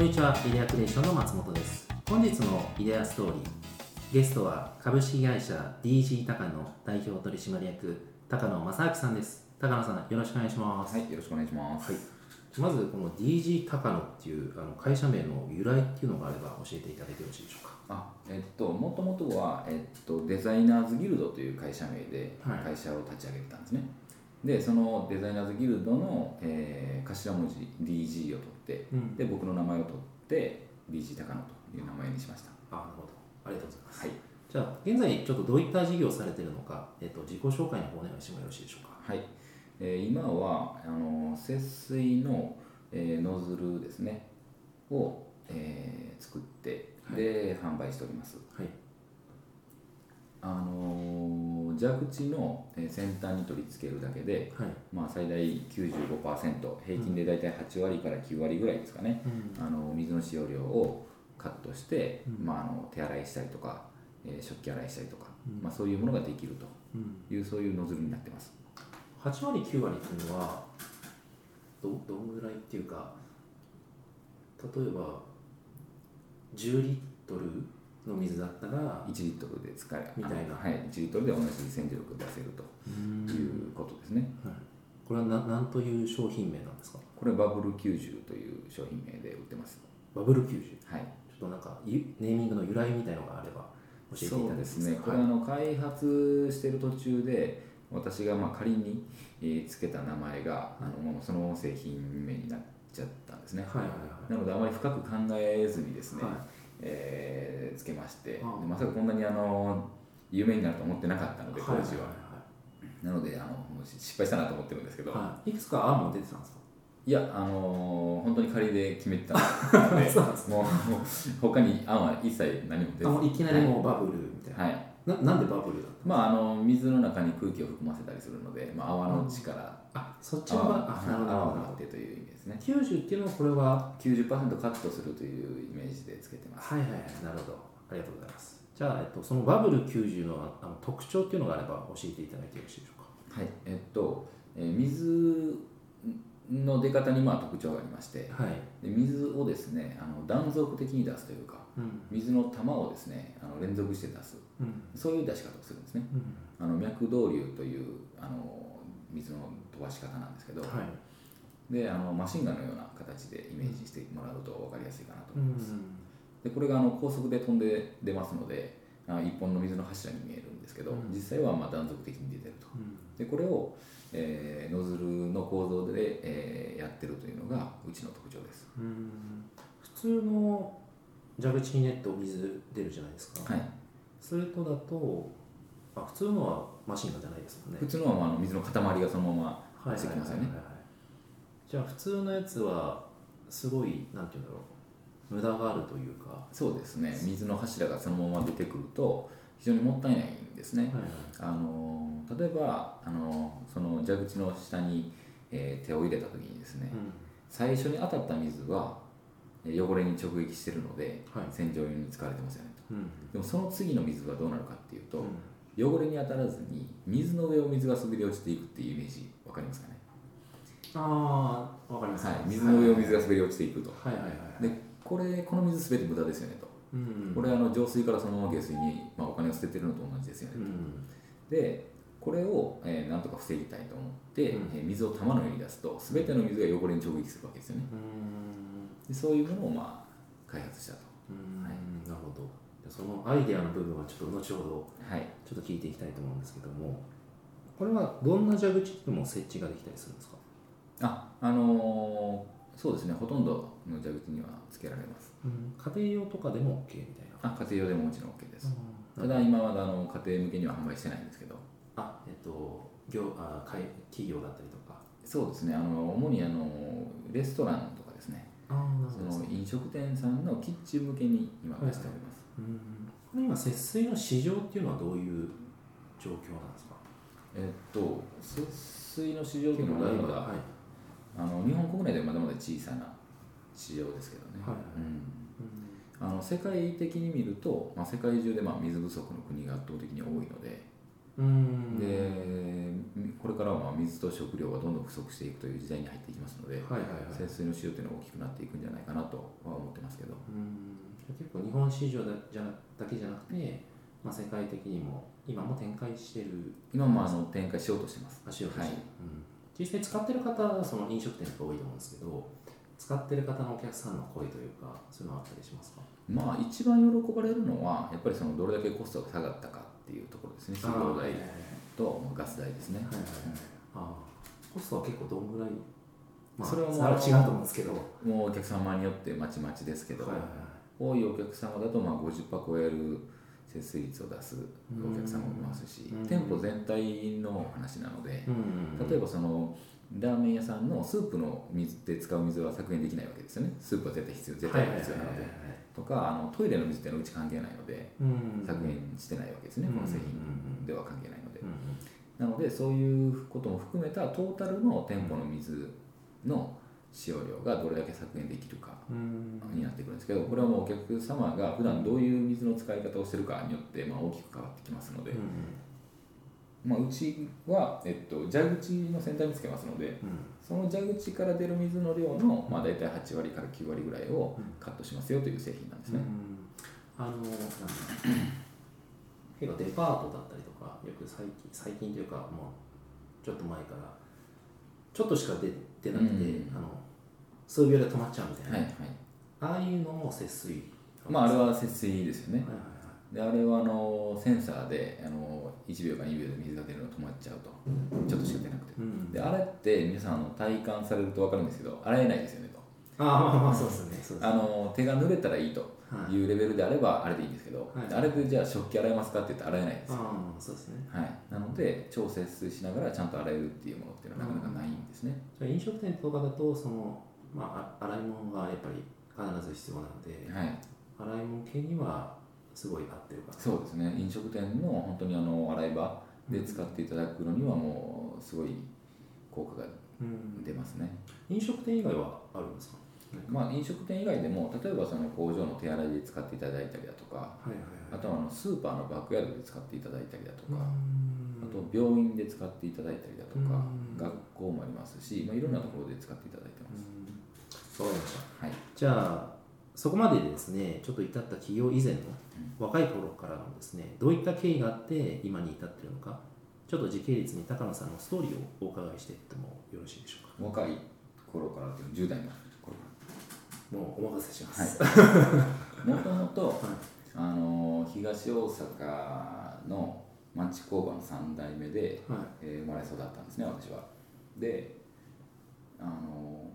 こんにちは、イデアクリエーションの松本です。本日のイデアストーリー、ゲストは株式会社 DG 高野代表取締役高野正明さんです。高野さん、よろしくお願いします。はい、よろしくお願いします。はいまずこの DG 高野っていうあの会社名の由来っていうのがあれば教えていただいてよろしいでしょうか。あ、えっと、もともとは、えっと、デザイナーズギルドという会社名ではい会社を立ち上げてたんですね。で、そのデザイナーズギルドの、えー頭文字 DG を取って、うんで、僕の名前を取って、DG 高野という名前にしました。あ、なるほど。ありがとうございます。はい。じゃあ、現在ちょっとどういった事業をされているのか、えっと、自己紹介の方お願いしてもよろしいでしょうか？はい。えー今は、あの、節水の、えーノズルですね、を、えー作って、で、販売しております。はい。あのー蛇口のえー先端に取り付けるだけで、はい。まあ、最大95%平均で大体8割から9割ぐらいですかね、うん。あの水の使用量をカットして、まあ、あの手洗いしたりとか、えー食器洗いしたりとか、まあ、そういうものができるとうん。いうそういうノズルになってます。8割9割っていうのはどどんぐらいっていうか例えば10リットルの水だったら1リットルで使えみたいなはい、1リットルで同じ洗浄力を出せるということですね、はい、これはな何という商品名なんですか？これバブル90という商品名で売ってます。バブル90はい。ちょっとなんかゆネーミングの由来みたいのがあれば教えていただそうけますですね、これはい。あの開発している途中で私がまあ仮に、えーつけた名前があのもうそのまま製品名になっちゃったんですね、はいはいはい。なのであまり深く考えずにですね、はいえーつけましてああでまさかこんなにあの有名になると思ってなかったので当時は,、いなのであの失敗したなと思ってるんですけど、いはい。はいいくつか案も出てたんですか？い、やあのー本当に仮で決めてたので そうなんですもうもう他に案は一切何も出ず。あもういきなりもうバブルみたいな、はいななんでバブルだまあ、あの水の中に空気を含ませたりするので、まあ、泡の力、あそっちの泡があってという意味ですね。90っていうのは？これは90%カットするというイメージでつけてます。はいはいはいなるほど。ありがとうございます。じゃあ、えっと、そのバブル90のあの特徴っていうのがあれば教えていただいてよろしいでしょうはい、えっと、えー水の出方にまあ特徴がありまして、かはい、で水をですね、あの断続的に出すというか、うん。水の玉をですね、あの連続して出す、うんそういう出し方をするんですね。うん。あの脈動流というあの水の飛ばし方なんですけど、はい。であのマシンガンのような形でイメージしてもらうと分かりやすいかなとう思います。んでこれがあの高速で飛んで出ますのであ一本の水の柱に見えるんですけど、うん。実際はまあ断続的に出てると。うん。でこれを、えーノズルの構造で、えーやってるというのがうちの特徴です。うん。普通の蛇口にネット水出るじゃないですか、はいそれとだとあ普通のはマシンガンじゃないですもんね。普通のはまああの水の塊がそのまま落ちてきますよね。じゃあ普通のやつはすごいなんていうんだろう。無駄があるというか。そうですね。水の柱がそのまま出てくると非常にもったいないんですね、はいはい。あの例えばあのその蛇口の下に、えー手を入れた時にですね、最初に当たった水はえー汚れに直撃しているので、はい。洗浄用に使われてますよねでもその次の水はどうなるかっていうと、うん。汚れに当たらずに水の上を水が滑り落ちていくっていうイメージ。わかりますかね、ああわかります、はい、水の上を水が滑り落ちていくと、はい。はい。はい。はい。でこれこの水すべて無駄ですよねと、うん。これあの浄水からそのまま下水に、まあ、お金を捨ててるのと同じですよね、うん。でこれを、えーなんとか防ぎたいと思って、うん。えー水を玉のように出すと全ての水が汚れに直撃するわけですよね。うん。でそういうものをまあ開発したと。うん。はいそのアイデアの部分はちょっと後ほどはい。ちょっと聞いていきたいと思うんですけどもこれはどんな蛇口でも設置ができたりするんですか、ああのーそうですね。ほとんどの蛇口にはつけられます。家庭用とかでも OK みたいな？あ家庭用でももちろん OK です、うただ今まだあの家庭向けには販売してないんですけど。あえっと業あ会企業だったりとか？そうですね。あの主にあのレストランとかですね。ああなその飲食店さんのキッチン向けに今出しております、うん。今節水の市場っていうのはどういう状況なんですか？えっと節水の市場というのはまだまだ、はい。あの日本国内ではまだまだ小さな市場ですけどね、はい。うん、あの世界的に見ると、まあ、世界中でまあ水不足の国が圧倒的に多いので。うん。でこれからはまあ水と食料がどんどん不足していくという時代に入っていきますので、はいはいはい。節水の仕様というのは大きくなっていくんじゃないかなとは思ってますけど。うん結構日本市場だじゃだけじゃなくて、まあ、世界的にも今も展開してる。今もあの展開しようとしてます。足をとして、はい。うん、実際使ってる方はその飲食店とか多いと思うんですけど使ってる方のお客さんの声というかそういうのはあったりしますか？まあ一番喜ばれるのはやっぱりそのどれだけコストが下がったかっていうところですね。水道代とガス代ですね、はいはいはい。ああコストは結構どんぐらい、まあ、それはもう違うと思うんですけど、はいもうお客様によってまちまちですけど、はいはい多いお客様だとまあ50%超える節水率を出すお客様もいますしうん。店舗全体の話なのでうん。例えばそのラーメン屋さんのスープの水で使う水は削減できないわけですよね。スープは絶対必要絶対必要なので。とかあのトイレの水っていうのはうち関係ないのでうん。削減してないわけですね。うん。この製品では関係ないので。うん。なのでそういうことも含めたトータルの店舗の水の使用量がどれだけ削減できるかうん。になってくるんですけどこれはもうお客様が普段どういう水の使い方をしてるかによってまあ大きく変わってきますので、まあ、うちは、えっと、蛇口の先端につけますのでその蛇口から出る水の量の、まあ、大体8割から9割ぐらいをカットしますよという製品なんですね。あのなんだ結構デパートだったりとかよく最近最近というかもうちょっと前からちょっとしか出てなくて、うん。あの数秒で止まっちゃうみたいな、はいはい。ああいうのも節水。まあ、あれは節水ですよね。はいはいはい。であれはあのセンサーであの1秒か2秒で水が出るの止まっちゃうと。ちょっとしか出なくて。うん、であれって皆さんあの体感されると分かるんですけど洗えないですよねと。ああまあまあそうですねあの手が濡れたらいいと。はい。いうレベルであればあれでいいんですけど、はい。あれでじゃあ食器洗えますかって言って洗えないですよ、そうですね。はい、なので超節水しながらちゃんと洗えるっていうものっていうのはなかなかないんですね、じゃあ飲食店とかだとその、まあ、あ洗い物がやっぱり必ず必要なので、はい。洗い物系にはすごい合ってるかなそうですね。飲食店の本当にあの洗い場で使っていただくのにはもうすごい効果がうん。出ますね、飲食店以外はあるんですか？まあ飲食店以外でも例えばその工場の手洗いで使っていただいたりだとかはいはいあとはあのスーパーのバックヤードで使っていただいたりだとか、うん。あと病院で使っていただいたりだとか、うん。学校もありますし、まあ、いろんなところで使っていただいてます、わかりましたはい。じゃあそこまででですねちょっと至った企業以前の若い頃からのですねどういった経緯があって今に至っているのかちょっと時系列に高野さんのストーリーをお伺いしていってもよろしいでしょうか。若い頃からっていう10代もうお任せします、もともとはい。あの東大阪の町工場の3代目で、はい。えー生まれ育ったんですね私は。であの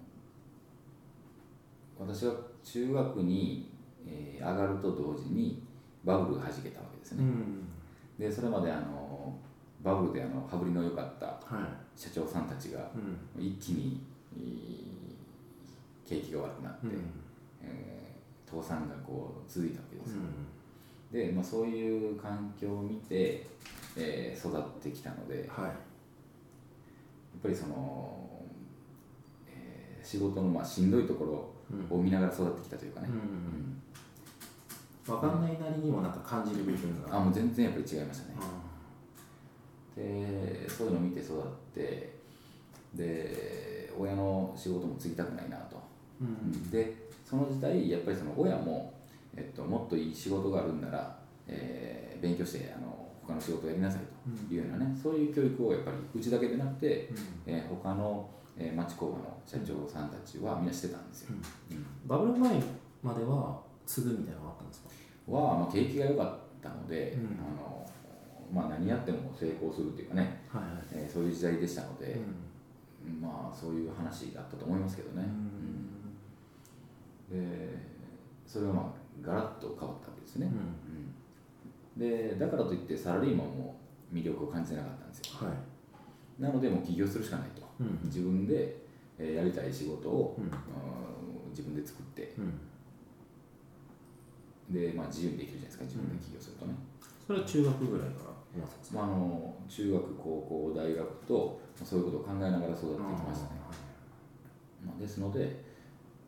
私は中学に、えー上がると同時にバブルが弾けたわけですね、うん。でそれまであのバブルであの羽振りの良かったはい。社長さんたちがうん。一気にえー景気が悪くなって、うん。えー倒産がこう続いたわけですよ、うで、まあ、そういう環境を見て、えー育ってきたのでやっんはいぱりその、えー仕事のまあしんどいところを見ながら育ってきたというかね、分かんないなりにもなんか感じる部分が。あもう全然やっぱり違いましたね、あでそういうのを見て育ってで親の仕事も継ぎたくないなと、うんでその時代やっぱりその親も、えっと、もっといい仕事があるんなら、えー勉強してあの他の仕事をやりなさいというようなね、そういう教育をやっぱりうちだけでなくて、えー他の、えー町工場の社長さんたちはみんなしてたんですよ、うん。バブル前までは継ぐみたいなのがあったんですか？は、まあ、景気が良かったので、うん。あのまあ、何やっても成功するっていうかね、はいはい。えーそういう時代でしたので、うん。まあそういう話があったと思いますけどね、うんでそれはまあガラッと変わったわけですね、うん。うん。でだからといってサラリーマンも魅力を感じてなかったんですよ。はい。なのでもう起業するしかないと、うん。自分で、えーやりたい仕事を、自分で作って。うん。で、まあ、自由にできるじゃないですか自分で起業するとね、それは中学ぐらいからまあ、あの中学高校大学とそういうことを考えながら育ってきましたね、まあ、ですので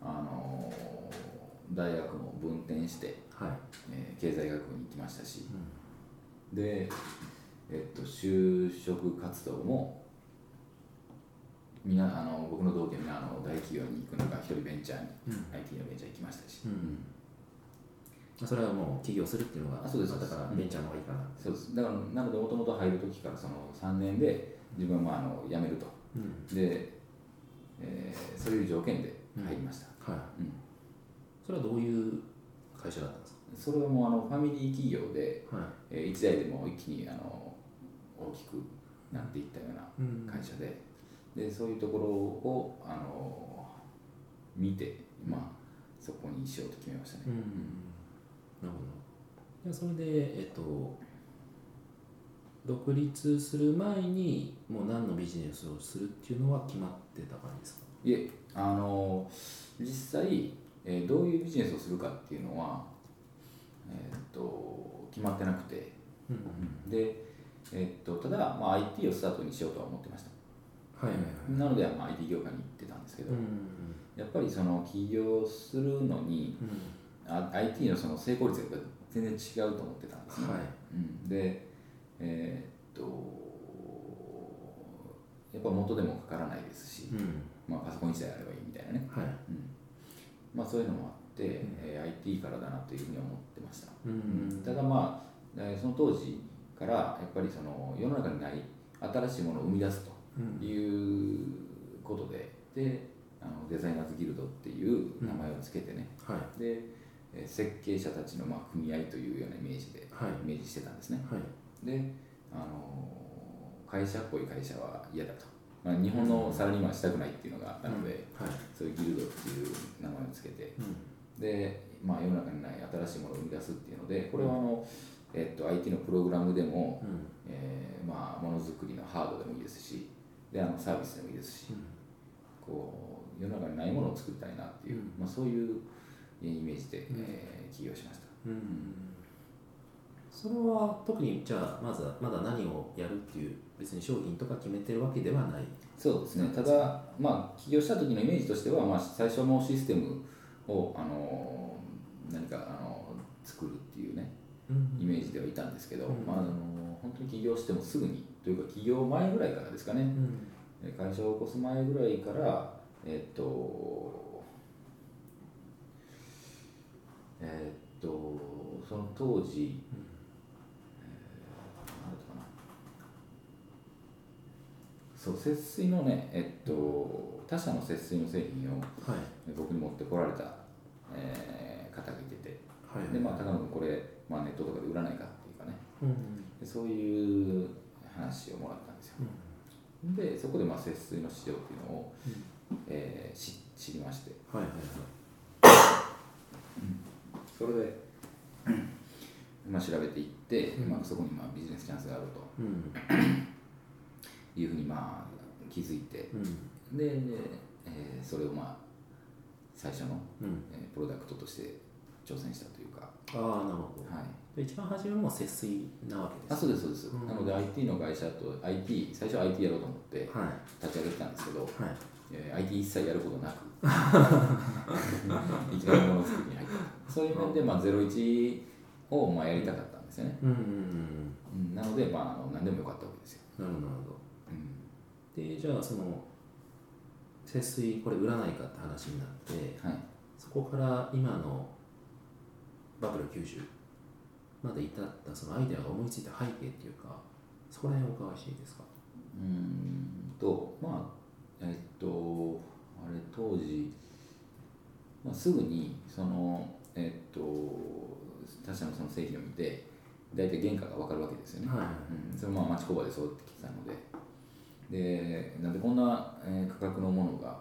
あの大学も分転して、はい。えー経済学部に行きましたし。うん。で、えっと、就職活動もみんなあの僕の同期みんなあの大企業に行くのが一人ベンチャーに、うん。IT のベンチャー行きましたし、うんそれはもう起業するっていうのがあそうです。だからベンチャーの方がいいかなそうです。だからなのでもともと入る時からその3年で自分はまああの辞めると。うん。で、えーそういう条件で入りました、はい。うん。それはどういう会社だったんですそれはもうあのファミリー企業で、かはい。えー一代でも一気にあの大きくなっていったようなうん。会社で,、でそういうところをあの見て、まあ、そこにしようと決めましたね、うんなるほど。でそれでえっと独立する前にもう何のビジネスをするっていうのは決まってた感じですか？いえあの実際、えーどういうビジネスをするかっていうのは、えーっと決まってなくて。うん。で、えーっとただ、まあ、IT をスタートにしようとは思ってました。はいはいはい。なので、まあ、IT 業界に行ってたんですけど、うん。やっぱりその起業するのにうん。あ IT のその成功率が全然違うと思ってたんですね、はい。うん、でえーっとやっぱ元でもかからないですし、うんまあ、パソコン1台あればいいみたいなね、はい。うん。まあ、そういうのもあって、えー IT からだなというふうに思ってました、うん。ただまあえーその当時からやっぱりその世の中にない新しいものを生み出すとうん。いうことでであのデザイナーズギルドっていう名前をつけてね、はい。でえー設計者たちのまあ組合というようなイメージで、はい。イメージしてたんですね。はい。で、あの会社っぽい会社は嫌だと、まあ、日本のサラリーマンしたくないっていうのがあったので、はい。そういうギルドっていう名前をつけて。うん。で、まあ、世の中にない新しいものを生み出すっていうのでこれはあの、えっと IT のプログラムでも、うん。えーまあ、ものづくりのハードでもいいですしであのサービスでもいいですし、こう世の中にないものを作りたいなっていう、うん。まあ、そういうイメージで、うん。えー起業しました。うんそれは特にじゃあまずはまだ何をやるっていう別に商品とか決めてるわけではない。そうですね。ただ、まあ、起業した時のイメージとしては、まあ、最初のシステムを、あの何か、あの作るっていうねイメージではいたんですけど、うん。まあ、あの本当に起業してもすぐにというか起業前ぐらいからですかね。うん。え会社を起こす前ぐらいからえっとえっとその当時、えーなんだったかなそう節水のねえっと他社の節水の製品をはい。僕に持ってこられた、えー方がいてて。はい。でまあ高野君これ、まあ、ネットとかで売らないかっていうかね。うんでそういう話をもらったんですよ。でそこでまあ節水の市場っていうのを、えー知知りまして。はいはいはい。それで、まあ、調べていって、うん。まあ、そこにまあビジネスチャンスがあると。うんいうふうにまあ気づいてうん。で、えーそれをまあ最初の、うん。えープロダクトとして挑戦したというか、ああなるほど。はい、で一番初めも節水なわけですあそうですそうです、うん。なので IT の会社と IT 最初は IT やろうと思ってはい。立ち上げてたんですけど、はい。えー IT 一切やることなく いきなりものづくりに入った。そういう面で、まあ、01をまあやりたかったんですよね、うんうんうん、なので、まあ、あの何でもよかったわけですよ、うんなるほどでじゃあその節水これ売らないかって話になってはい、そこから今のバブル90まで至ったそのアイデアが思いついた背景っていうかそこら辺お伺いしていいですか？うーんとまあえっとあれ当時、まあ、すぐにそのえっと他社のその製品を見て大体原価が分かるわけですよね、はい。うん、それもまあ町工場で育ってきてたのででなんでこんな、えー価格のものが、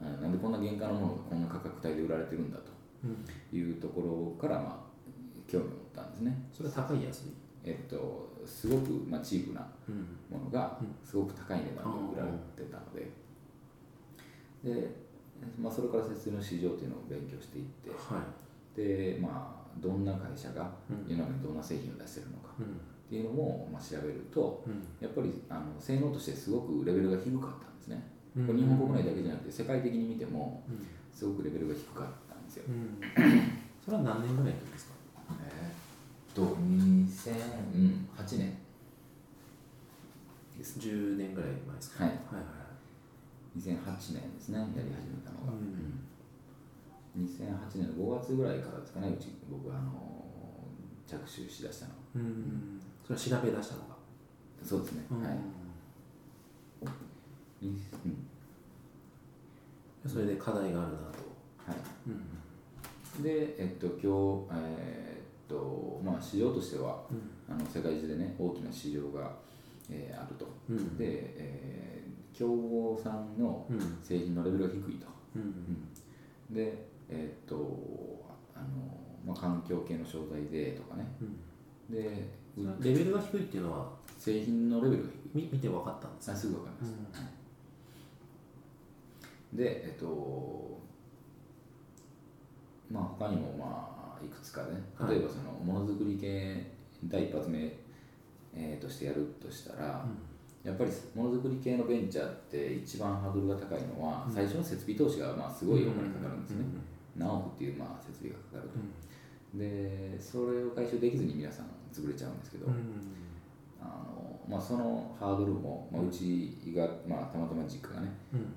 あなんでこんな原価のものがこんな価格帯で売られてるんだうん。というところから、まあ、興味を持ったんですね。それは高い安い？えっとすごく、まあ、チープなうん。ものがうん。すごく高い値段で売られてたので、で、まあ、それから節水の市場っていうのを勉強していってはい。で、まあ、どんな会社がうん。世の中にどんな製品を出してるのか。うんっていうのも、まあ、調べるとうん。やっぱりあの性能としてすごくレベルが低かったんですね、うん。これ日本国内だけじゃなくて世界的に見てもうん。すごくレベルが低かったんですよ、うん。それは何年ぐらいですか？えーっと2008年。です。10年ぐらい前ですか、はい。はいはい2008年ですねやり始めたのが、うん。2008年の5月ぐらいからですかねうち僕あの着手しだしたの。うんそれは調べ出したのか。そうですね、はい。にうん。それで課題があるなと。はい。でえっと今日えーっとまあ市場としては、あの世界中でね大きな市場が、えーあると、うん。で、えー競合さんのうん。製品のレベルが低いと、うん。でえーっとあの、まあ、環境系の商材でとかね。うん。でレベルが低いっていうのは製品のレベルが低い。み見て分かったんですかあすぐ分かります、はいでえっとまあ他にもまあいくつかね。はい。例えばそのものづくり系第一発目、えーとしてやるとしたら、やっぱりものづくり系のベンチャーって一番ハードルが高いのは、最初の設備投資がまあすごいお金かかるんですね、何億っていうまあ設備がかかると、でそれを回収できずに皆さん潰れちゃうんですけど、あのまあ、そのハードルも、まあ、うちが、まあ、たまたま実家がね、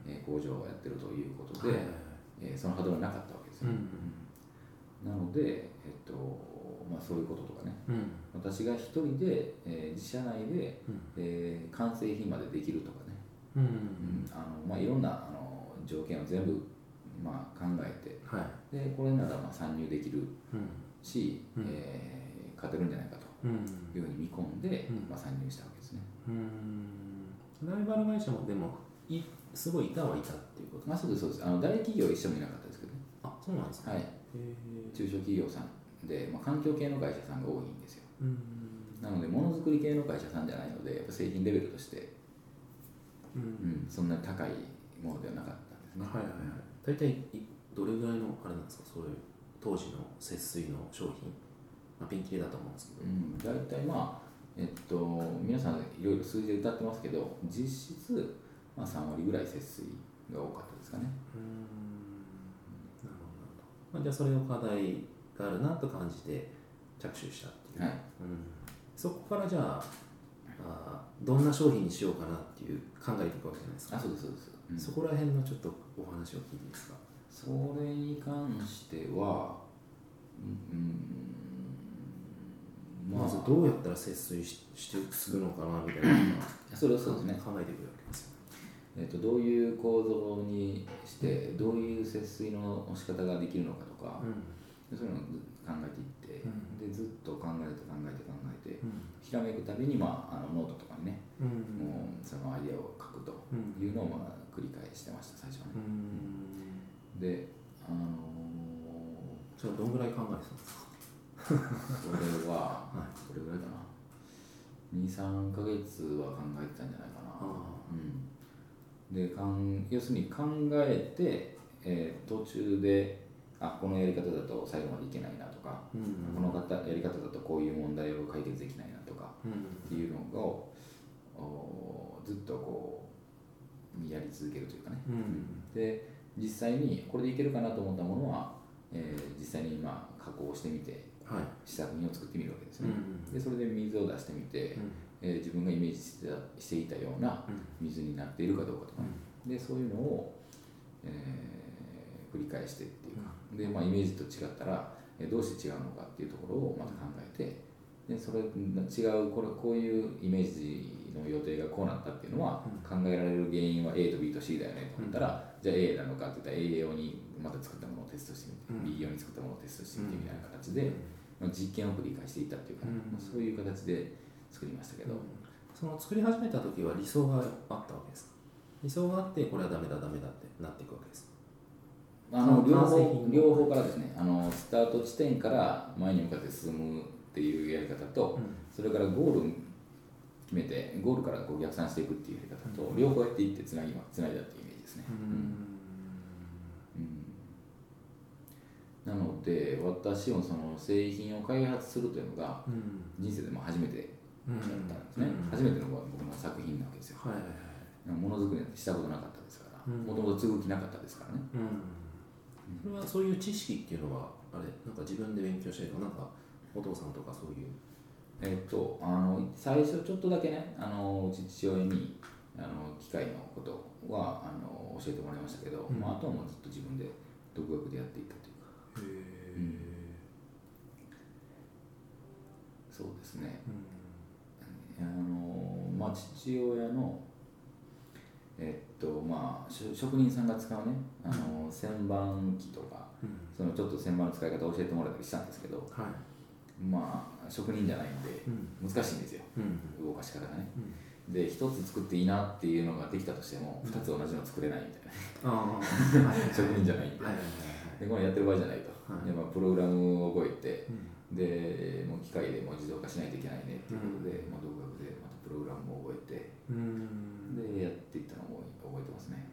えー工場をやってるということで、えーそのハードルはなかったわけですよ、なので、えっとまあ、そういうこととかね。私が一人で、えー自社内で、えー完成品までできるとかね、うん。あのまあ、いろんなあの条件を全部、まあ、考えてはい。でこれならまあ参入できるうん。し、うん。えー勝てるんじゃないかと。うんいうふうに見込んで、うん。まあ、参入したわけですね。うん。ライバル会社もでもいすごいいたはいたっていうことまあ、そうですそうです。あの大企業は一社もいなかったですけどね、あそうなんですか？はい、中小企業さんで、まあ、環境系の会社さんが多いんですよ。うん。なのでものづくり系の会社さんじゃないのでやっぱ製品レベルとして、うん。うん、そんなに高いものではなかったんですね、はいはいはい。大体いどれぐらいのあれなんですか？そういう当時の節水の商品、まあ、ピンキリだと思うんですけど。うん、大体まあえっと皆さんいろいろ数字で歌ってますけど実質、まあ、3割ぐらい節水が多かったですかね。うん。なるほどなるほど、まあ、じゃあそれを課題があるなと感じて着手したっていう、はい。うん、そこからじゃああーどんな商品にしようかなっていう考えていくわけじゃないですか。あそうですそうです、うん。そこら辺のちょっとお話を聞いていいですか？それに関してはうんうんまずどうやったら節水ししてするのかなみたいなそれはそうですね。考えていくわけですよ。えっとどういう構造にしてどういう節水の仕方ができるのかとか、でそういうのを考えていって、うん。でずっと考えて考えて考えて、うん。ひらめくたびに、まあ、あのノートとかにね、うん。もうそのアイデアを書くというのを、まあ、繰り返してました最初はうね、ん。であのそれはどんぐらい考えてたんですか？ーそれは、どれぐらいかな。23か月は考えてたんじゃないかな、あうん、でかん要するに考えて、えー途中であこのやり方だと最後までいけないなとか、うん。この方やり方だとこういう問題を解決できないなとかうん。っていうのをおずっとこうやり続けるというかね、うん。で実際にこれでいけるかなと思ったものは、えー実際にまあ加工してみてはい試作品を作ってみるわけですよね、うんでそれで水を出してみて、うん。えー自分がイメージしてたしていたような水になっているかどうかとかね、でそういうのを、えー繰り返してっていうか、で、まあ、イメージと違ったら、えーどうして違うのかっていうところをまた考えてでそれ違うこれこういうイメージの予定がこうなったっていうのは、考えられる原因は A と B と C だよねと思ったら、じゃあ A なのかって言ったら A 用にまた作ったものをテストしてみて、うん。B 用に作ったものをテストしてみてみたいな形で、まあ、実験を繰り返していったっていうかね、うん。まあそういう形で作りましたけど、その作り始めた時は理想があったわけですか？理想があってこれはダメだダメだってなっていくわけですか？あの両方品両方からですねあのスタート地点から前に向かって進むっていうやり方と、それからゴール決めてゴールからこう逆算していくっていうやり方と、両方やっていってつなぎまつないだっていうイメージですね、うんなので私もその製品を開発するというのがうん。人生でも初めてだったんですね、うん。初めての僕の作品なわけですよ。はいはいはい。ものづくりなんてしたことなかったですから。うん。もともと継ぐ気なかったですからね。うん。それはそういう知識っていうのはあれ？なんか自分で勉強してるのなんかお父さんとかそういう。えっとあの最初ちょっとだけねあの父親にあの機械のことはあの教えてもらいましたけど、まあ、あとはもうずっと自分で独学でやっていったとへうんそうですね、あのまあ父親のえっとまあ職人さんが使うねあの旋盤機とかうん。そのちょっと旋盤の使い方を教えてもらったりしたんですけどはい。まあ職人じゃないんでうん。難しいんですよ。うん。動かし方がね。うん。で一つ作っていいなっていうのができたとしても二つ同じの作れないみたいな。ああはいはい 職人じゃないんで。はいはいでこれやってる場合じゃないと、はい。でまあ、プログラムを覚えてうん。でもう機械でもう自動化しないといけないねっていうことで、まあ、独学でまたプログラムを覚えてうん。でやっていったのを覚えてますね、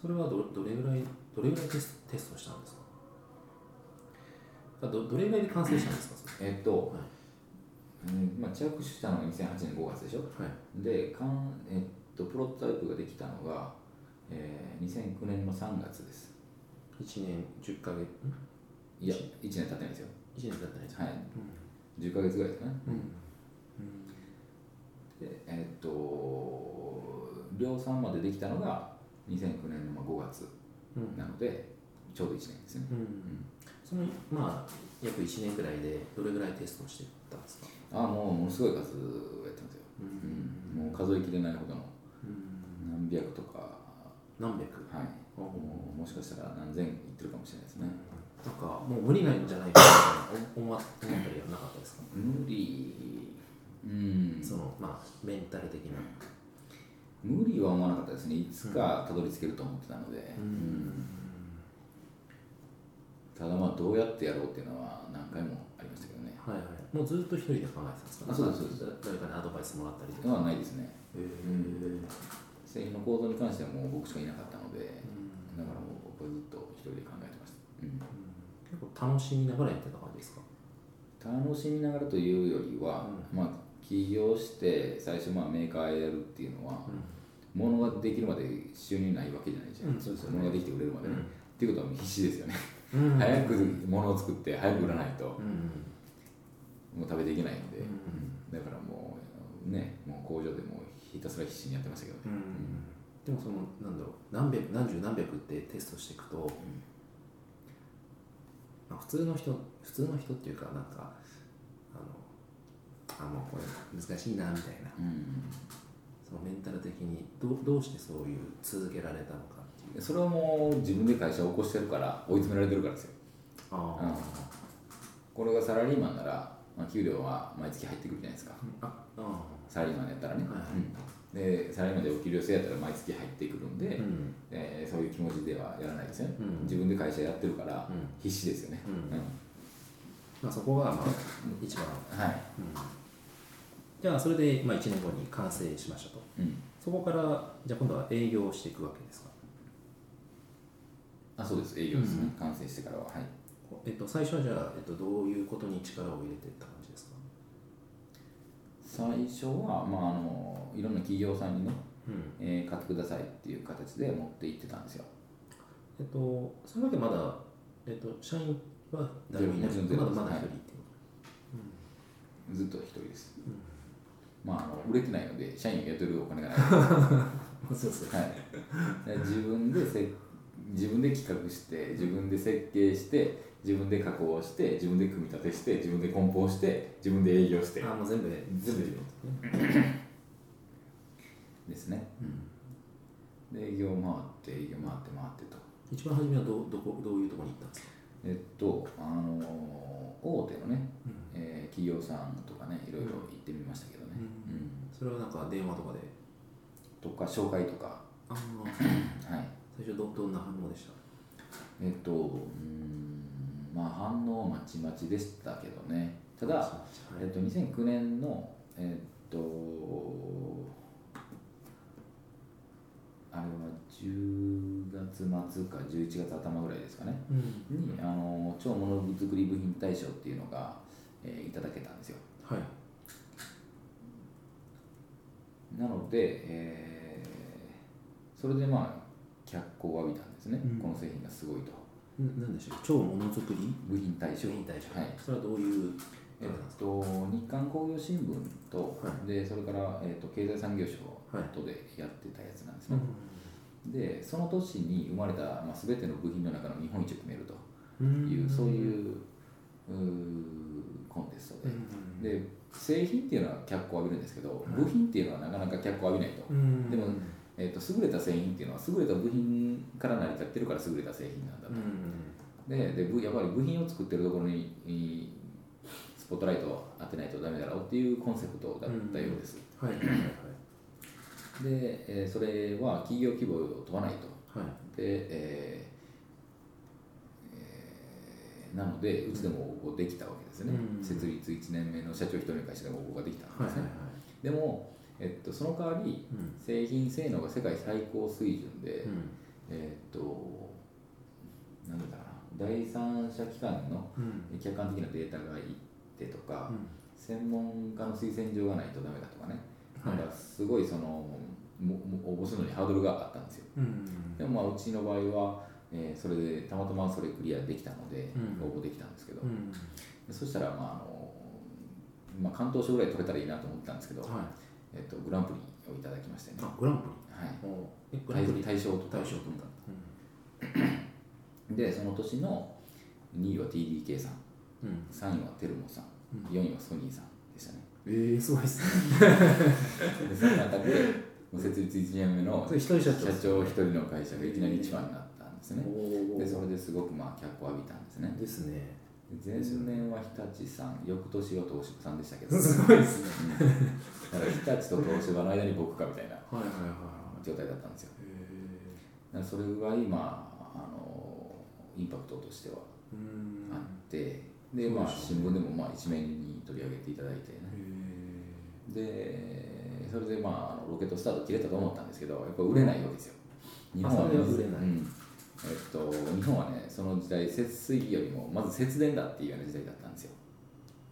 それはどどれぐらいどれぐらいテステストしたんですか？あどどれぐらいで完成したんですか？えっと、はい。うんまあ、着手したのが2008年5月でしょ？はい。でかん、えっと、プロトタイプができたのが、えー、2009年の3月です1年10ヶ月？んいや1年経ってないですよ。1年経ってないですはい。10ヶ月ぐらいですかね、うん。でえっと量産までできたのが2009年の5月うん。なのでちょうど1年ですね。うん。うんそのまあ約1年ぐらいでどれぐらいテストしてたんですか？ああもうものすごい数やってますよ、うん。もう数えきれないほどのうん。何百とか何百？はい。おもしかしたら何千いってるかもしれないですね、なんかもう無理なんじゃないかな思ったりはなかったですか？無理。うん。そのまあメンタル的な。無理は思わなかったですね。いつかたどり着けると思ってたので、うん。ただまあどうやってやろうっていうのは何回もありましたけどね。はいはい。もうずっと一人で考えてたんですか？あそうですそうなんか誰かにアドバイスもらったりとか。はないですね。へえ製品の構造に関してはもう僕しかいなかったので、だからもう僕はずっと一人で考えてました、うん。結構楽しみながらやってた感じですか？楽しみながらというよりは、まあ起業して最初まあメーカーやるっていうのは、物ができるまで収入ないわけじゃないじゃん、うんそうですよね。物ができて売れるまでね、うん。っていうことは必死ですよね、うん早く物を作って早く売らないと、うんもう食べていけないので、うんだからもうねもう工場でもうひたすら必死にやってましたけどね、でもそのなんだろう何百何十何百ってテストしていくと、まあ、普通の人普通の人っていうかなんかあのあもうこれ難しいなみたいな。うん。そのメンタル的にどうどうしてそういう続けられたのかっていう。でそれはもう自分で会社を起こしてるから追い詰められてるからですよ、あうん。これがサラリーマンなら、まあ、給料は毎月入ってくるじゃないですか。ああサラリーマンやったらね、うんでサラリーマンでお給料制やったら毎月入ってくるんで、うん。えーそういう気持ちではやらないですよね、うん。自分で会社やってるからうん。必死ですよね、まあ、そこがまあ一番、はい、じゃあそれでまあ1年後に完成しましたと。うん、そこからじゃあ今度は営業をしていくわけですか？あそうです。営業ですね、完成してからは。はい。えっと、最初はじゃあ、えっと、どういうことに力を入れていったか最初は、まあ、あのいろんな企業さんにね、うん。えー買ってくださいっていう形で持って行ってたんですよ。えっと、それだけまだ、えっと、社員は誰もいない。まだまだ一人はいっていうずっと一人です、まああの売れてないので社員を雇えるお金がない。そうそうはい、で自分でせ自分で企画して自分で設計して自分で加工して自分で組み立てして自分で梱包して自分で営業して。あもう全部全部自分ですね、で営業回って営業回って回ってと。一番初めはどうどこどういうところに行ったんですか？えっとあの大手のね、えー企業さんとかねいろいろ行ってみましたけどね、うん。それはなんか電話とかで？とか紹介とか。ああはい。最初どどんな反応でした？えっとうーんまあ反応まちまちでしたけどね。ただ、はいえっと、2009年のえっとあれは10月末か11月頭ぐらいですかね。うん。にあの超ものづくり部品大賞っていうのが、えーいただけたんですよ。はい。なので、えーそれでまあ脚光を浴びたんですね、うん。この製品がすごいとんなんでしょう超ものづくり？部品大賞商品大賞、はい。それはどういう？えっと、日刊工業新聞と、はい、でそれから、えっと、経済産業省とでやってたやつなんですね、はい、でその年に生まれた、まあ、全ての部品の中の日本一を決めるというそういうコンテストで、で製品っていうのは脚光を浴びるんですけど、部品っていうのはなかなか脚光を浴びないと、でも、えーと、優れた製品っていうのは優れた部品から成り立ってるから優れた製品なんだと、ででやっぱり部品を作ってるところにスポットライトを当てないとダメだろうっていうコンセプトだったようです、はいはいはいで、えー、それは企業規模を問わないと、はい、で、えーえー、なのでうちでも応募できたわけですね、うん、設立1年目の社長1人の会社でも応募ができたんですね、はいはいはい、でも、えっと、その代わり、うん、製品性能が世界最高水準で、うん、えっとなんだかな第三者機関の客観的なデータがいってとか、専門家の推薦状がないとダメだとかね、なんかすごいその応募するのにハードルがあったんですよ、でもまあうちの場合は、えー、それでたまたまそれクリアできたので応募できたんですけど、そしたらまああの、まあ、関東賞ぐらい取れたらいいなと思ったんですけど、はいえっと、グランプリをいただきましてね。あグランプリ？はい。大賞と大賞うん、でその年の2位は TDK さん、うん、3位はテルモさん、うん、4位はソニーさんでしたね。ええー、すごいですね。でその中で設立1年目の社長1人の会社がいきなり一番になったんですね。でそれですごくまあ脚光を浴びたんですね。ですね前年は日立さん翌年は東芝さんでしたけどすごいです。ね、だから日立と東芝の間に僕かみたいな状態だったんですよ。それぐらいまああのインパクトとしてはあってでまあ新聞でもまあ一面に取り上げていただいてね。でそれでまあロケットスタート切れたと思ったんですけどやっぱ売れないわけですよ。日本は売れない、うんえっと、日本はねその時代節水よりもまず節電だっていうような時代だったんですよ。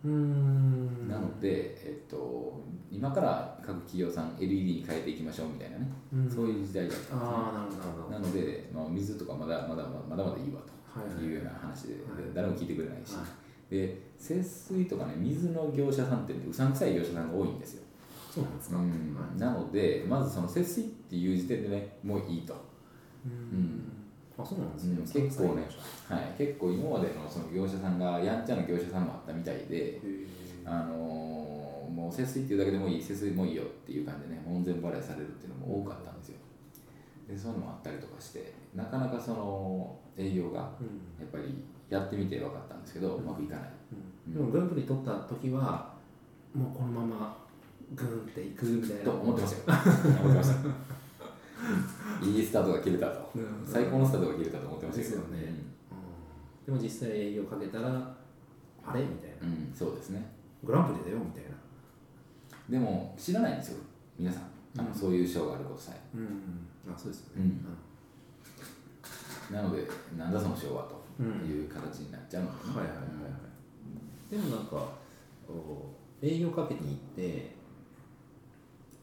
うん。なので、えっと、今から各企業さん LED に変えていきましょうみたいなね、そういう時代だったんですね。なので、まあ、水とかまだまだまだまだいいわとい。うような話ではい、誰も聞いてくれないし、はい、で節水とかね水の業者さんってうさんくさい業者さんが多いんですよ。そうなんですか、うん、なのでまずその節水っていう時点でねもういいと。うんあそうなんですね、うん、結構ね、はい、結構今までのその業者さんがやんちゃな業者さんもあったみたいで、あのー、もう節水っていうだけでもいい節水もいいよっていう感じでね門前払いされるっていうのも多かったんですよ。でそういうのもあったりとかしてなかなかその営業がやっぱりやってみて分かったんですけど、うん、うまくいかない、うん、でもグランプリ取った時はもうこのままグーンっていくみたいな。と思ってましたよ。思ってました いいスタートが切れたと、最高のスタートが切れたと思ってましたけど。ね、でも実際営業かけたらあれ？みたいな、うん、そうですね。グランプリだよみたいな。でも知らないんですよ皆さん。あの、そういう賞があることさえ、うん、あそうですよね、なのでなんだその賞はという形になっちゃうので、ね、はいはいはいはい。でもなんか営業かけに行って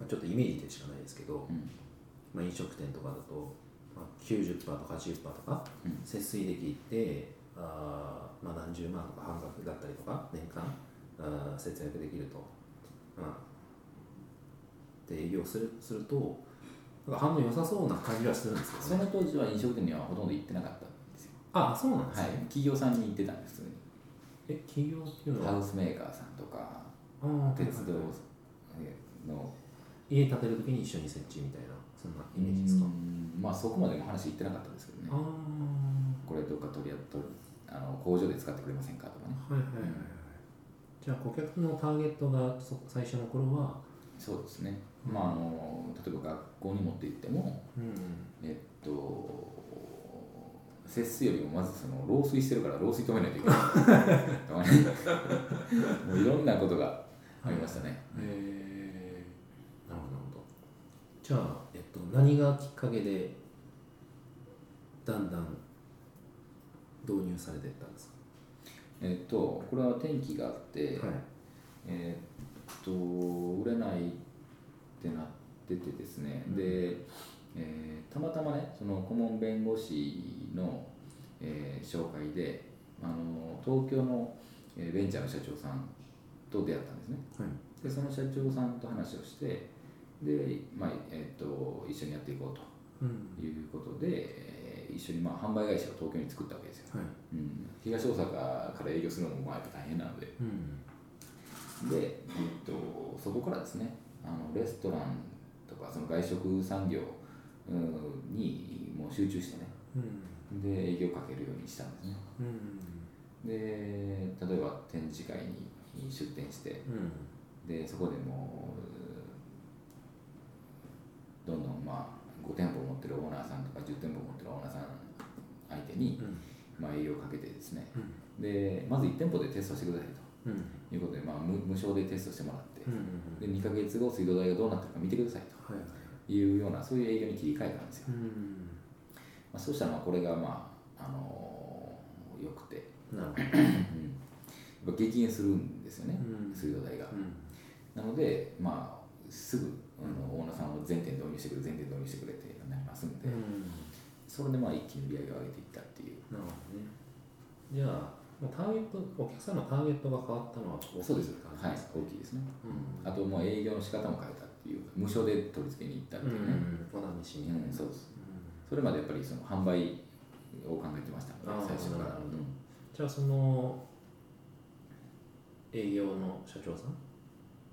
ちょっとイメージでしかないですけど、うんまあ、飲食店とかだと、まあ、90%とか80%とか節水できて、あまあ、何十万とか半額だったりとか年間あ節約できると、まあ、で営業するするとなんか反応良さそうな感じはするんですけど、ね、その当時は飲食店にはほとんど行ってなかったんですよ。あそうなんですね、はい、企業さんに行ってたんです普通に。え企業っていうのは？ハウスメーカーさんとか鉄道の家建てる時に一緒に設置みたいなそんなイメージですか？まあそこまでの話言ってなかったですけどね。これどうか取り取あの工場で使ってくれませんかとかね。はいはいはい、はい、じゃあ顧客のターゲットが最初の頃は？そうですね、うん、まああの例えば学校に持って行っても、うん、えっと節水よりもまずその漏水してるから漏水止めないといけない。とかね。もういろんなことがありましたね、はい、じゃあと何がきっかけでだんだん導入されていったんですか？えっとこれは転機があって、はい、えっと売れないってなっててですね、うん、で、えー、たまたまねその顧問弁護士の、えー、紹介であの東京のベンチャーの社長さんと出会ったんですね、はい。でその社長さんと話をしてで、まあえー、と一緒にやっていこうと。うん。いうことで、えー一緒にまあ販売会社を東京に作ったわけですよ、はい。うん、東大阪から営業するのもまあやっぱ大変なので。うん。で、えっと、そこからですねあのレストランとかその外食産業うんにもう集中してねうん。で営業かけるようにしたんですね。うん。で例えば展示会に出店してうん。でそこでもうどんどんまあ5店舗持ってるオーナーさんとか10店舗持ってるオーナーさん相手に、まあ、営業をかけてですね。でまず1店舗でテストしてくださいと。いうことで、まあ、無無償でテストしてもらって。で2ヶ月後水道代がどうなってるか見てくださいと。いうようなそういう営業に切り替えたんですよ、うん。まあ、そうしたらまあこれがまああのーよくて、なるほど。うん、やっぱ激減するんですよね、うん。水道代が、うん。なのでまあすぐあのオーナーさんを全店導入してくれ全店導入してくれってなりますんで、うん。それでまあ一気に売り上げを上げていったっていう。なるほどね。じゃあターゲットお客さんのターゲットが変わったのは大きいそうです。感はい。大きいですね。うん。あともう営業の仕方も変えたっていう。無償で取り付けに行ったっていうね、うん。お試しみたいなうんそうです。うん。それまでやっぱりその販売を考えてましたので最初から。じゃあその営業の社長さん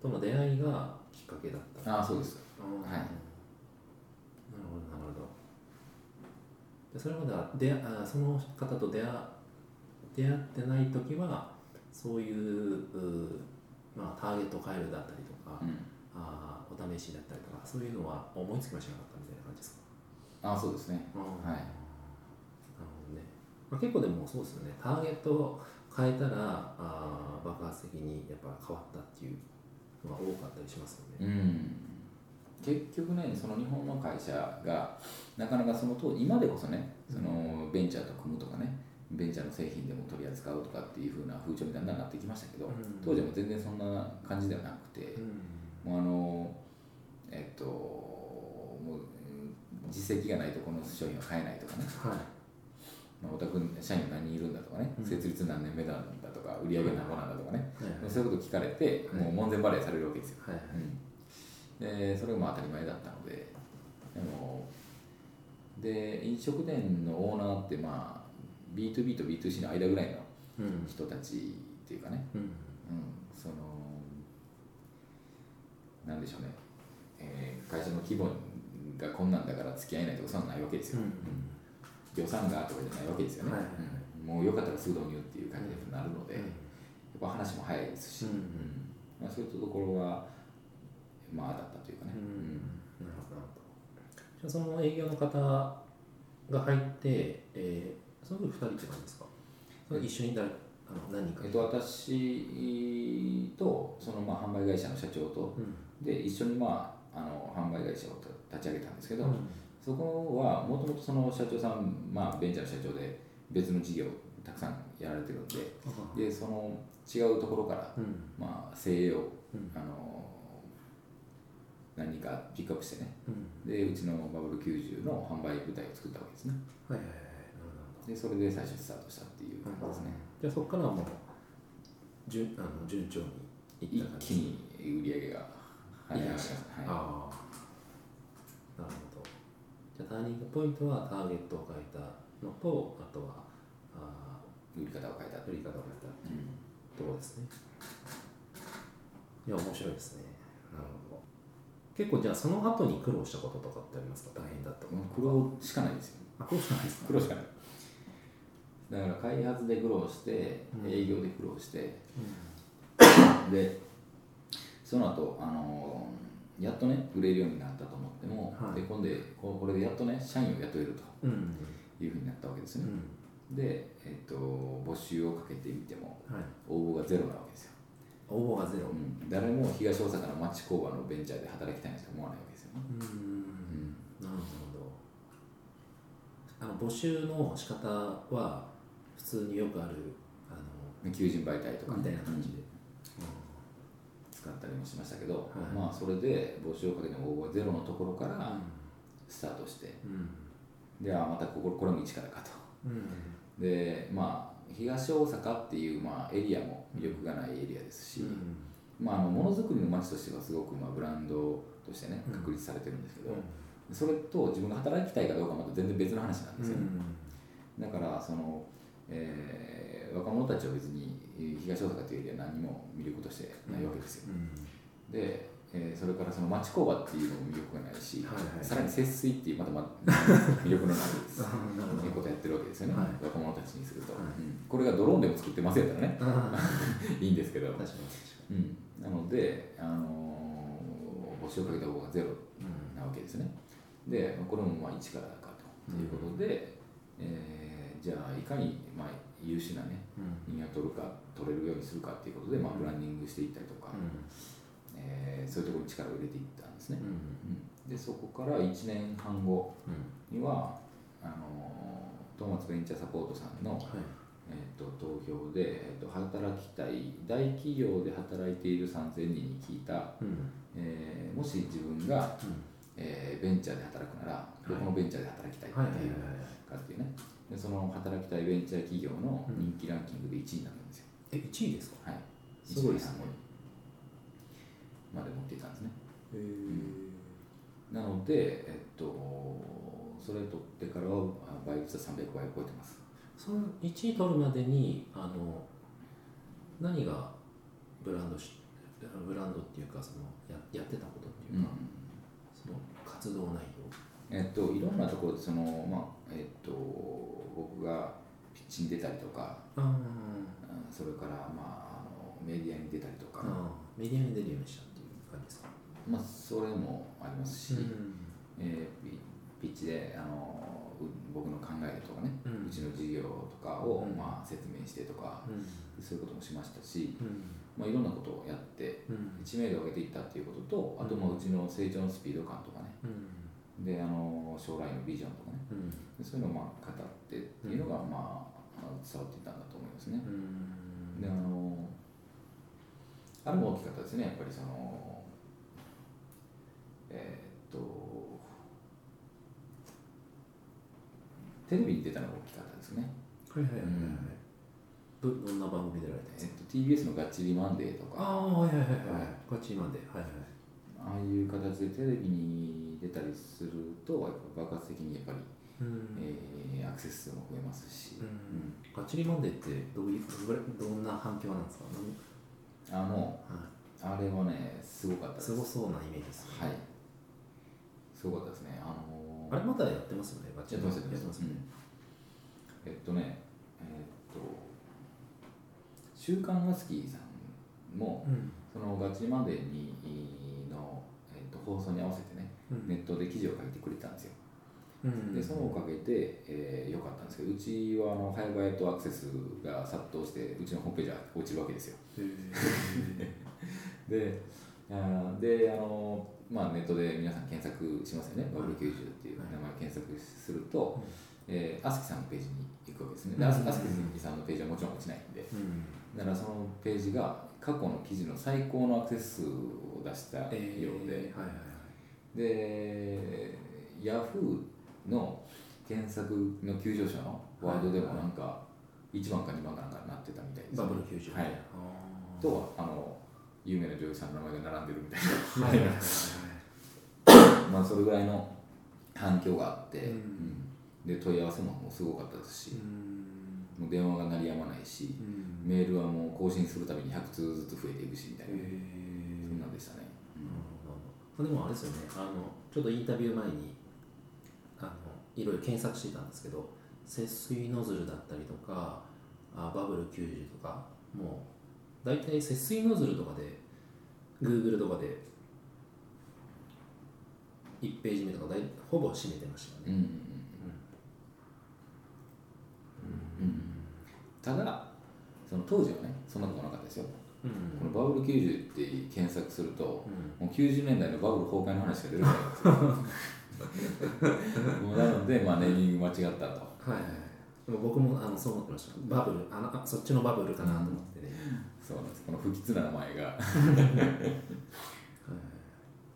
との出会いがきっかけだった。ああそうですはい。なるほどなるほど。でそれまでは出会あその方と出会出会ってない時はそういううまあ、ターゲットを変えるだったりとか、うん。あーお試しだったりとかそういうのは思いつきましなかったみたいな感じですか？ああそうですね。あーはい。なるほどね、まあ、結構でもそうですよね。ターゲットを変えたらあー爆発的にやっぱ変わったっていうのが多かったりしますよね。うん。結局ねその日本の会社がなかなかその当時今でこそねそのベンチャーと組むとかねベンチャーの製品でも取り扱うとかっていう風な風潮みたいになってきましたけど、うん。当時はもう全然そんな感じではなくて、うん。もうあのえっともううん実績がないとこの商品は買えないとかね、お宅社員何人いるんだとかね、うん。設立何年目なんだとか売り上げ何ぼなんだとかね、はいそういうこと聞かれて、もう門前払いされるわけですよ、でそれがまあ当たり前だったのででもで飲食店のオーナーってまあ B2B と B2C の間ぐらいのうん。人たちっていうかね、うん。うん、そのなんでしょうね、えー会社の規模がこんなんだから付き合えないとかそんなんないわけですよ、うん予算がとかじゃないわけですよね、はいうんもうよかったらすぐ導入っていう感じになるので、うん。やっぱ話も早いですし、うんまあ、そういったところはまあだったというかね、うん。なるほどじゃあその営業の方が入って、えー、その時2人って感じですか？それ一緒に誰あの何人か。えっと、私とそのまあ販売会社の社長とうん。で一緒にまああの販売会社を立ち上げたんですけど、うんそこはもともとその社長さん、まあ、ベンチャーの社長で別の事業をたくさんやられてるんででその違うところから、うん。まあ、精鋭を、うん。あの何人かピックアップしてね。うん。でうちのバブル90の販売部隊を作ったわけですね。はいはいはい。でそれで最初スタートしたっていう感じですね、じゃあそこからはもう順あの順調にい一った感じ気に売り上げがいきました、はい。ああなるほどじゃあターニングポイントはターゲットを変えたのとあとはあ売り方を変えた。ー売り方を変えたうんところですね。いや面白いですね。なるほど。結構じゃあその後に苦労したこととかってありますか？大変だったこと苦労しかないですよ。あ苦労しかないですか？苦労しかない。だから開発で苦労してうん。営業で苦労して、でその後あのやっとね売れるようになったと思っても、はい。で今度ここれでやっとね社員を雇えるというふうになったわけですね、うん。で、えっと募集をかけてみてもはい。応募がゼロなわけですよ、応募がゼロ。うん、誰も東大阪の町工場のベンチャーで働きたいなんて思わないわけですよ。ね、うん。うん。なるほど。あの募集の仕方は普通によくあるあの求人媒体とかみたいな感じで、使ったりもしましたけど、はいまあそれで募集をかけても応募がゼロのところからうスタートして、ん。ではまたこここれも一からかと。うん。でまあ東大阪っていう、まあ、エリアも魅力がないエリアですし、まあ、あのものづくりの街としてはすごく、まあ、ブランドとしてね確立されてるんですけど、それと自分が働きたいかどうかはまた全然別の話なんですよね、だからその、えー、若者たちは別に東大阪というエリア何も魅力としてないわけですよ、でえー、それからその町工場っていうのも魅力がないし、はいはい、さらに節水っていうまた、ま、魅力のない いうことをやってるわけですよね、はい、若者たちにすると、はい。うん、これがドローンでも作ってませんからね いいんですけど、うん、なので、あのー、星をかけた方がゼロなわけですね、でこれもまあ一からかということで、うん、えー、じゃあいかに、まあ、優秀なね、人間を取るか取れるようにするかっていうことで、まあ、ブランディングしていったりとか、えー、そういうところに力を入れていったんですね、うん、でそこから1年半後には、あのトーマツベンチャーサポートさんの、はい、えーと、投票で、えーと、働きたい大企業で働いている3000人に聞いた、うん、えー、もし自分が、うん、えー、ベンチャーで働くならどこのベンチャーで働きたいっていうかっていうね。でその働きたいベンチャー企業の人気ランキングで1位になるえ1位ですか？はい。すごいですね。まで持っていたんですね。うん、なので、えっと、それ取ってからは倍率は300倍を超えてます。その1位取るまでにあの何がブランドしブランドっていうかそのややってたことっていうか、うん、その活動内容。えっといろんなところでそのまあえっと僕がピッチに出たりとか、うん、それからまああのメディアに出たりとか、メディアに出るようにした感じですか？まあそれもありますし、うん、えー、ピッチであの僕の考えとかね、うん、ちの事業とかを、まあ、説明してとか、そういうこともしましたし、まあ、いろんなことをやって、知名度を上げていったっていうこととあとまあうちの成長のスピード感とかね、であの将来のビジョンとかね、そういうのをまあ語ってっていうのが、まあ、伝わっていたんだと思いますね。であのあれも大きかったですねやっぱりそのえー、っとテレビに出たのが大きかったですね。はいはいはいはい、うん、どどんな番組出られたんですか、えっと、TBS の「ガッチリマンデー」とか。ああはいはいはいはい、ガッチリマンデー。はいはい。ああいう形でテレビに出たりすると爆発的にやっぱり、うん。えー、アクセス数も増えますし、うん。うん、ガッチリマンデーってどういうどんな反響なんですか？あの、はい、あれはねすごかったです。すごそうなイメージですね。はい。すごかったですね。あのー、あれまだやってますよね、やってます、やってます、ね、えっとね、えっと、週刊アスキーさんも、うん、そのガチマデーにの、えっと、放送に合わせてね、うん、ネットで記事を書いてくれたんですよ。うん、でそのおかげで、えー、よかったんですけどうちはあの早々とアクセスが殺到してうちのホームページは落ちるわけですよ。であであのまあ、ネットで皆さん検索しますよね、バブル90っていう名前検索すると、えー、アスキさんのページに行くわけですね。でアスキさんのページはもちろん落ちないんで、だからそのページが過去の記事の最高のアクセス数を出したようで、で、ヤフーの検索の急上昇のワードでもなんか1番か2番かなんかなってたみたいです、バブル90。はい。とあの有名な女優さんの名前が並んでるみたいな、まあそれぐらいの反響があって、うん、で問い合わせももうすごかったですし、もう電話が鳴りやまないし、メールはもう更新するたびに100通ずつ増えていくしみたいな、そんなんでしたね、うん、でもあれですよね。あのちょっとインタビュー前にいろいろ検索してたんですけど節水ノズルだったりとかあバブル90とかもう大体節水ノズルとかで Google とかで1ページ目とか大ほぼ占めてましたよね、ただその当時はねそんなことなかったですよ、うん、このバブル90って検索すると、うん、もう90年代のバブル崩壊の話が出るからなので、まあ、ネーミング間違ったと。はいはい僕もあのそう思ってました。バブルあのあそっちのバブルかなと思ってね、そうなんです。この不吉な名前が。なる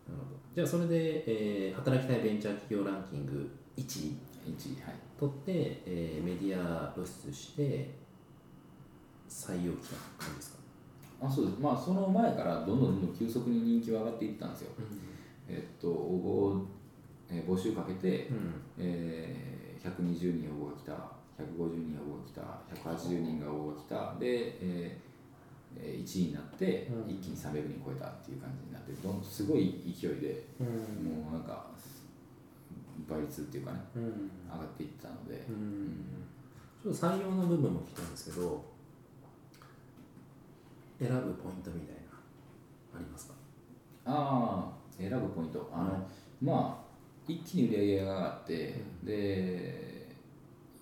ほど。じゃあそれで、えー働きたいベンチャー企業ランキング1位。1位はい。取って、えーメディア露出して採用来た感じですか、あそうです。まあその前からどんどんどんどん急速に人気は上がっていったんですよ。えっと応募、えー募集かけて、うん。えー120人応募が来た150人応募が来た180人が応募が来たで、えーえー1位になって、うん。一気に300人超えたっていう感じになってどんすごい勢いで、うん。もうなんか倍率っていうかねうん。上がっていったので、うん。ちょっと採用の部分も聞きたいんですけど選ぶポイントみたいなありますか？ああ選ぶポイント。あの、まあ一気に売り上げが上がって、で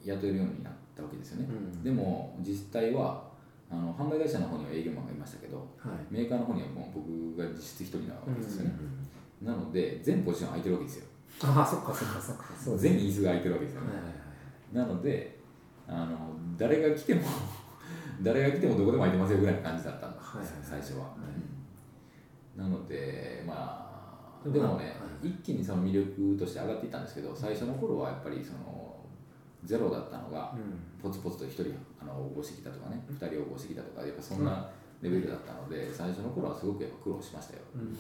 雇えるようになったわけですよね、うん。でも実態はあの販売会社の方には営業マンがいましたけどはい。メーカーの方にはもう僕が実質一人なわけですよね、うんなので全ポジション空いてるわけですよ。ああそっかそっかそっか。そうね。全椅子が空いてるわけですよね、はいはいはいなのであの誰が来ても 誰が来てもどこでも空いてますよぐらいの感じだったんです、はいはいはい。最初は、なのでまあでもね、はい。一気にその魅力として上がっていったんですけど最初の頃はやっぱりそのゼロだったのがうん。ポツポツと1人あの応募してきたとかね2人応募してきたとかやっぱそんなレベルだったので最初の頃はすごくやっぱ苦労しましたよ。うん。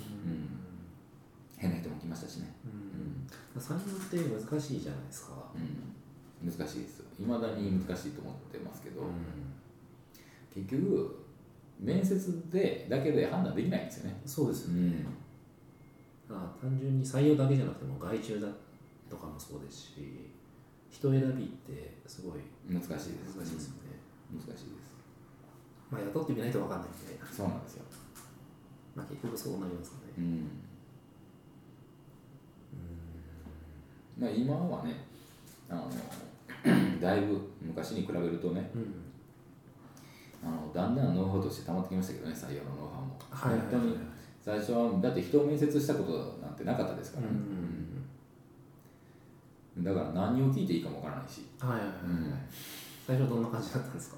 変な人も来ましたしね。うん。採用って難しいじゃないですか。うん。難しいですいまだに難しいと思ってますけど、う結局面接でだけで判断できないんですよね。んそうですよねうんあ単純に採用だけじゃなくても外注だとかもそうですし人選びってすごい難しいです難しいですよね、難しいです。まあ雇ってみないと分かんないみたいなそうなんですよ。まあ結局そうなりますかね。うん。まあ今はねあの だいぶ昔に比べるとねうん。あのだんだんノウハウとして溜まってきましたけどね採用のノウハウも、はいはいはい。本当に最初はだって人を面接したことなんてなかったですからね、うん。だから何を聞いていいかもわからないし。はいはいはいはい、うん。最初はどんな感じだったんですか？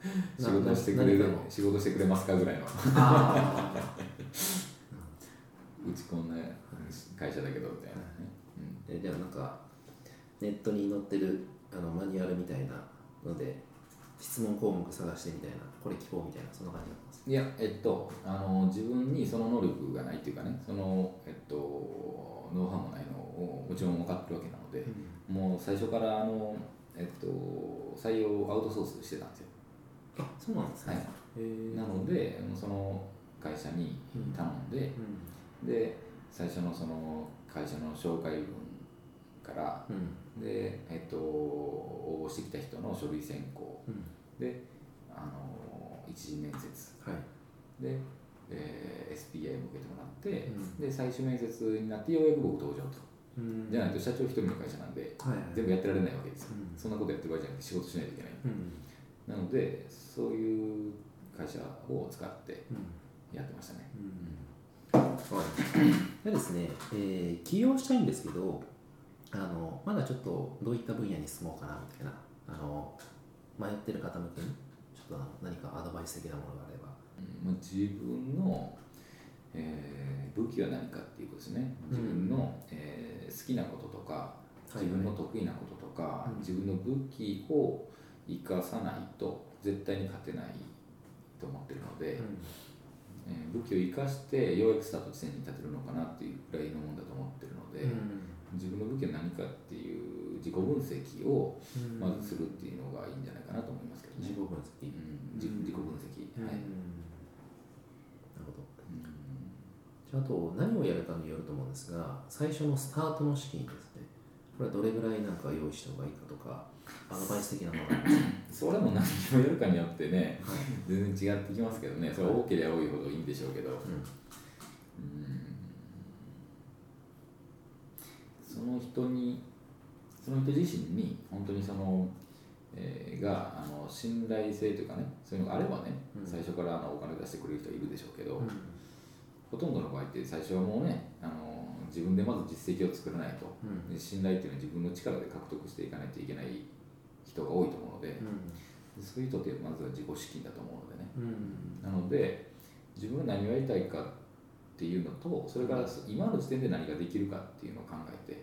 仕事してくれる仕事してくれますかぐらいの。あう ちこんな会社だけどみたいなね、ーえじゃあなんかネットに載ってるあのマニュアルみたいなので質問項目探してみたいなこれ聞こうみたいなそんな感じだったんですいやえっとあの自分にその能力がないっていうかねそのえっとノウハウもないのをもちろん分かってるわけなので、もう最初からあのえっと採用をアウトソースしてたんですよ、あそうなんですね、はい。なのでその会社に頼んで、うで最初のその会社の紹介文からんうん。で、えっと、応募してきた人の書類選考。うん。であの一次面接。はい。で、えー SPI も受けてもらって、うん。で最終面接になってようやく僕登場と、うん。じゃないと社長一人の会社なんではいはい。全部やってられないわけですよ、うん。そんなことやってる場合じゃなくて仕事しないといけない。うん。なのでそういう会社を使ってうん。やってましたね。はい、でですね、えー起業したいんですけどあのまだちょっとどういった分野に進もうかなみたいなあの迷ってる方向けにちょっと何かアドバイス的なものがあれば。うんまあ自分の、えー武器は何かっていうことですね。自分の、えー好きなこととかはい自分の得意なこととか、うん。自分の武器を生かさないと絶対に勝てないと思ってるので、えー武器を生かしてようやくスタート地点に立てるのかなっていうくらいのもんだと思ってるので、自分の武器は何かっていう自己分析をうん。まずするっていうのがいいんじゃないかなと思いますけどね。自己。分析、うん。自自己分析、うん。はい。なるほど。うん。じゃああと何をやるかによると思うんですが最初のスタートの資金ですね。これはどれぐらいなんか用意した方がいいかとか アドバイス的なものそれも何をやるかによってね、全然違ってきますけどね、それは多ければ多いほどいいんでしょうけど、うんその人に、その人自身に、本当にその、えーがあの信頼性というかね、そういうのがあればね、うん。最初からあのお金出してくれる人はいるでしょうけど、うん。ほとんどの場合って最初はもうね、あの自分でまず実績を作らないと、うん。で信頼っていうのは自分の力で獲得していかないといけない人が多いと思うので、そういう人ってまずは自己資金だと思うのでね。うん。なので自分が何をやりたいかっていうのとそれから今の時点で何ができるかっていうのを考えて、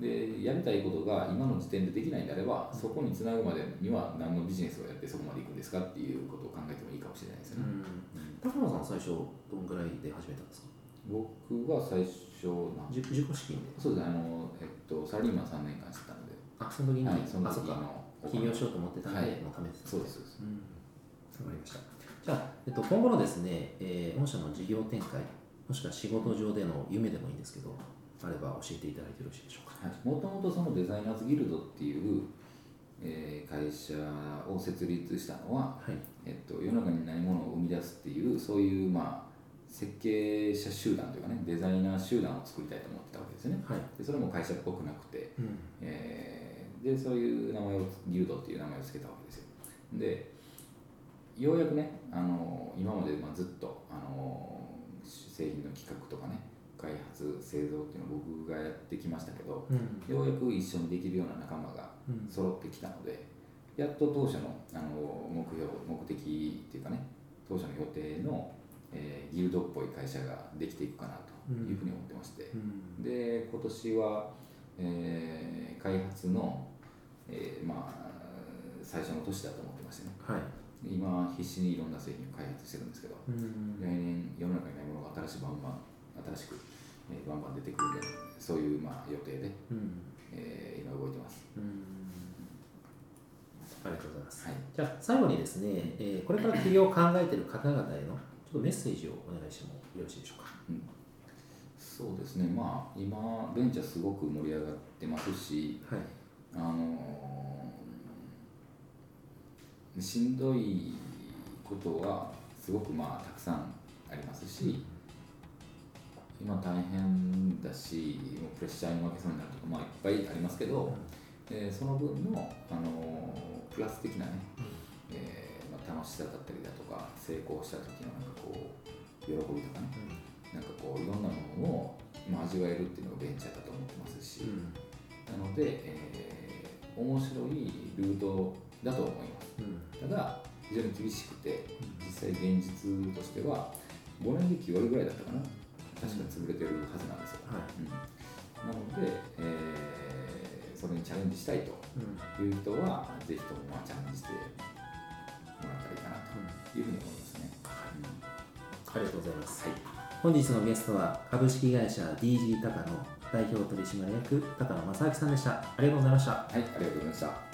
でやりたいことが今の時点でできないんであればそこにつなぐまでには何のビジネスをやってそこまで行くんですかっていうことを考えてもいいかもしれないですよね、高野さん最初どんぐらいで始めたんですか？僕は最初な自己資金で。そうですねあの、えっと、サラリーマン3年間してたので。あその時に、はい、その時の起業しようと思ってたんで、はい、もう貯めてたそうですそうです、うん、分かりました。じゃあ、えっと、今後のですね、えー、御社の事業展開もしくは仕事上での夢でもいいんですけどあれば教えていただいてよろしいでしょうか。もともとそのデザイナーズギルドっていう、えー、会社を設立したのは、はい。えっと、世の中にないものを生み出すっていうそういうまあ設計者集団というかねデザイナー集団を作りたいと思ってたわけですね、はい、でそれも会社っぽくなくて、うん、えー、でそういう名前をギルドっていう名前を付けたわけですよ。でようやくねあの今までまあずっとあの製品の企画とかね開発製造っていうのを僕がやってきましたけど、うん、ようやく一緒にできるような仲間が揃ってきたので、やっと当初のあの目標目的っていうかね当初の予定の、えー、ギルドっぽい会社ができていくかなというふうに思ってまして、うん、で今年は、えー、開発の、えー、まあ最初の年だと思ってましてね、はい、今必死にいろんな製品を開発してるんですけど、うん、来年世の中にないものが新しいバンバン新しく、えー、バンバン出てくるんでそういう、まあ、予定で、うん、えー、今動いてます。ありがとうございます。はい、じゃあ最後にですね、えー、これから起業を考えている方々へのちょっとメッセージをお願いしてもよろしいでしょうか？うん、そうですね、まあ今ベンチャーすごく盛り上がってますし、はい、あのー、しんどいことはすごくまあたくさんありますし、今大変だしもうプレッシャーに負けそうになるとか、まあ、いっぱいありますけど、えー、その分の、あのー、プラス的なね、えーまあ、楽しさだったりだとか成功した時のなんかこう喜びとかね、うん、なんかこういろんなものを、まあ、味わえるっていうのがベンチャーだと思ってますし、うん、なので、えー、面白いルートだと思います、うん、ただ非常に厳しくて実際現実としては5年で9割ぐらいだったかな。確かに潰れてるはずなんですよ、はい。うん、なので、えー、それにチャレンジしたいという人は、うん、ぜひともまあチャレンジしてもらったらいいかなというふうに思いますね、うん、ありがとうございます、はい、本日のゲストは株式会社 DG タカの代表取締役高野正明さんでした。ありがとうございました。はいありがとうございました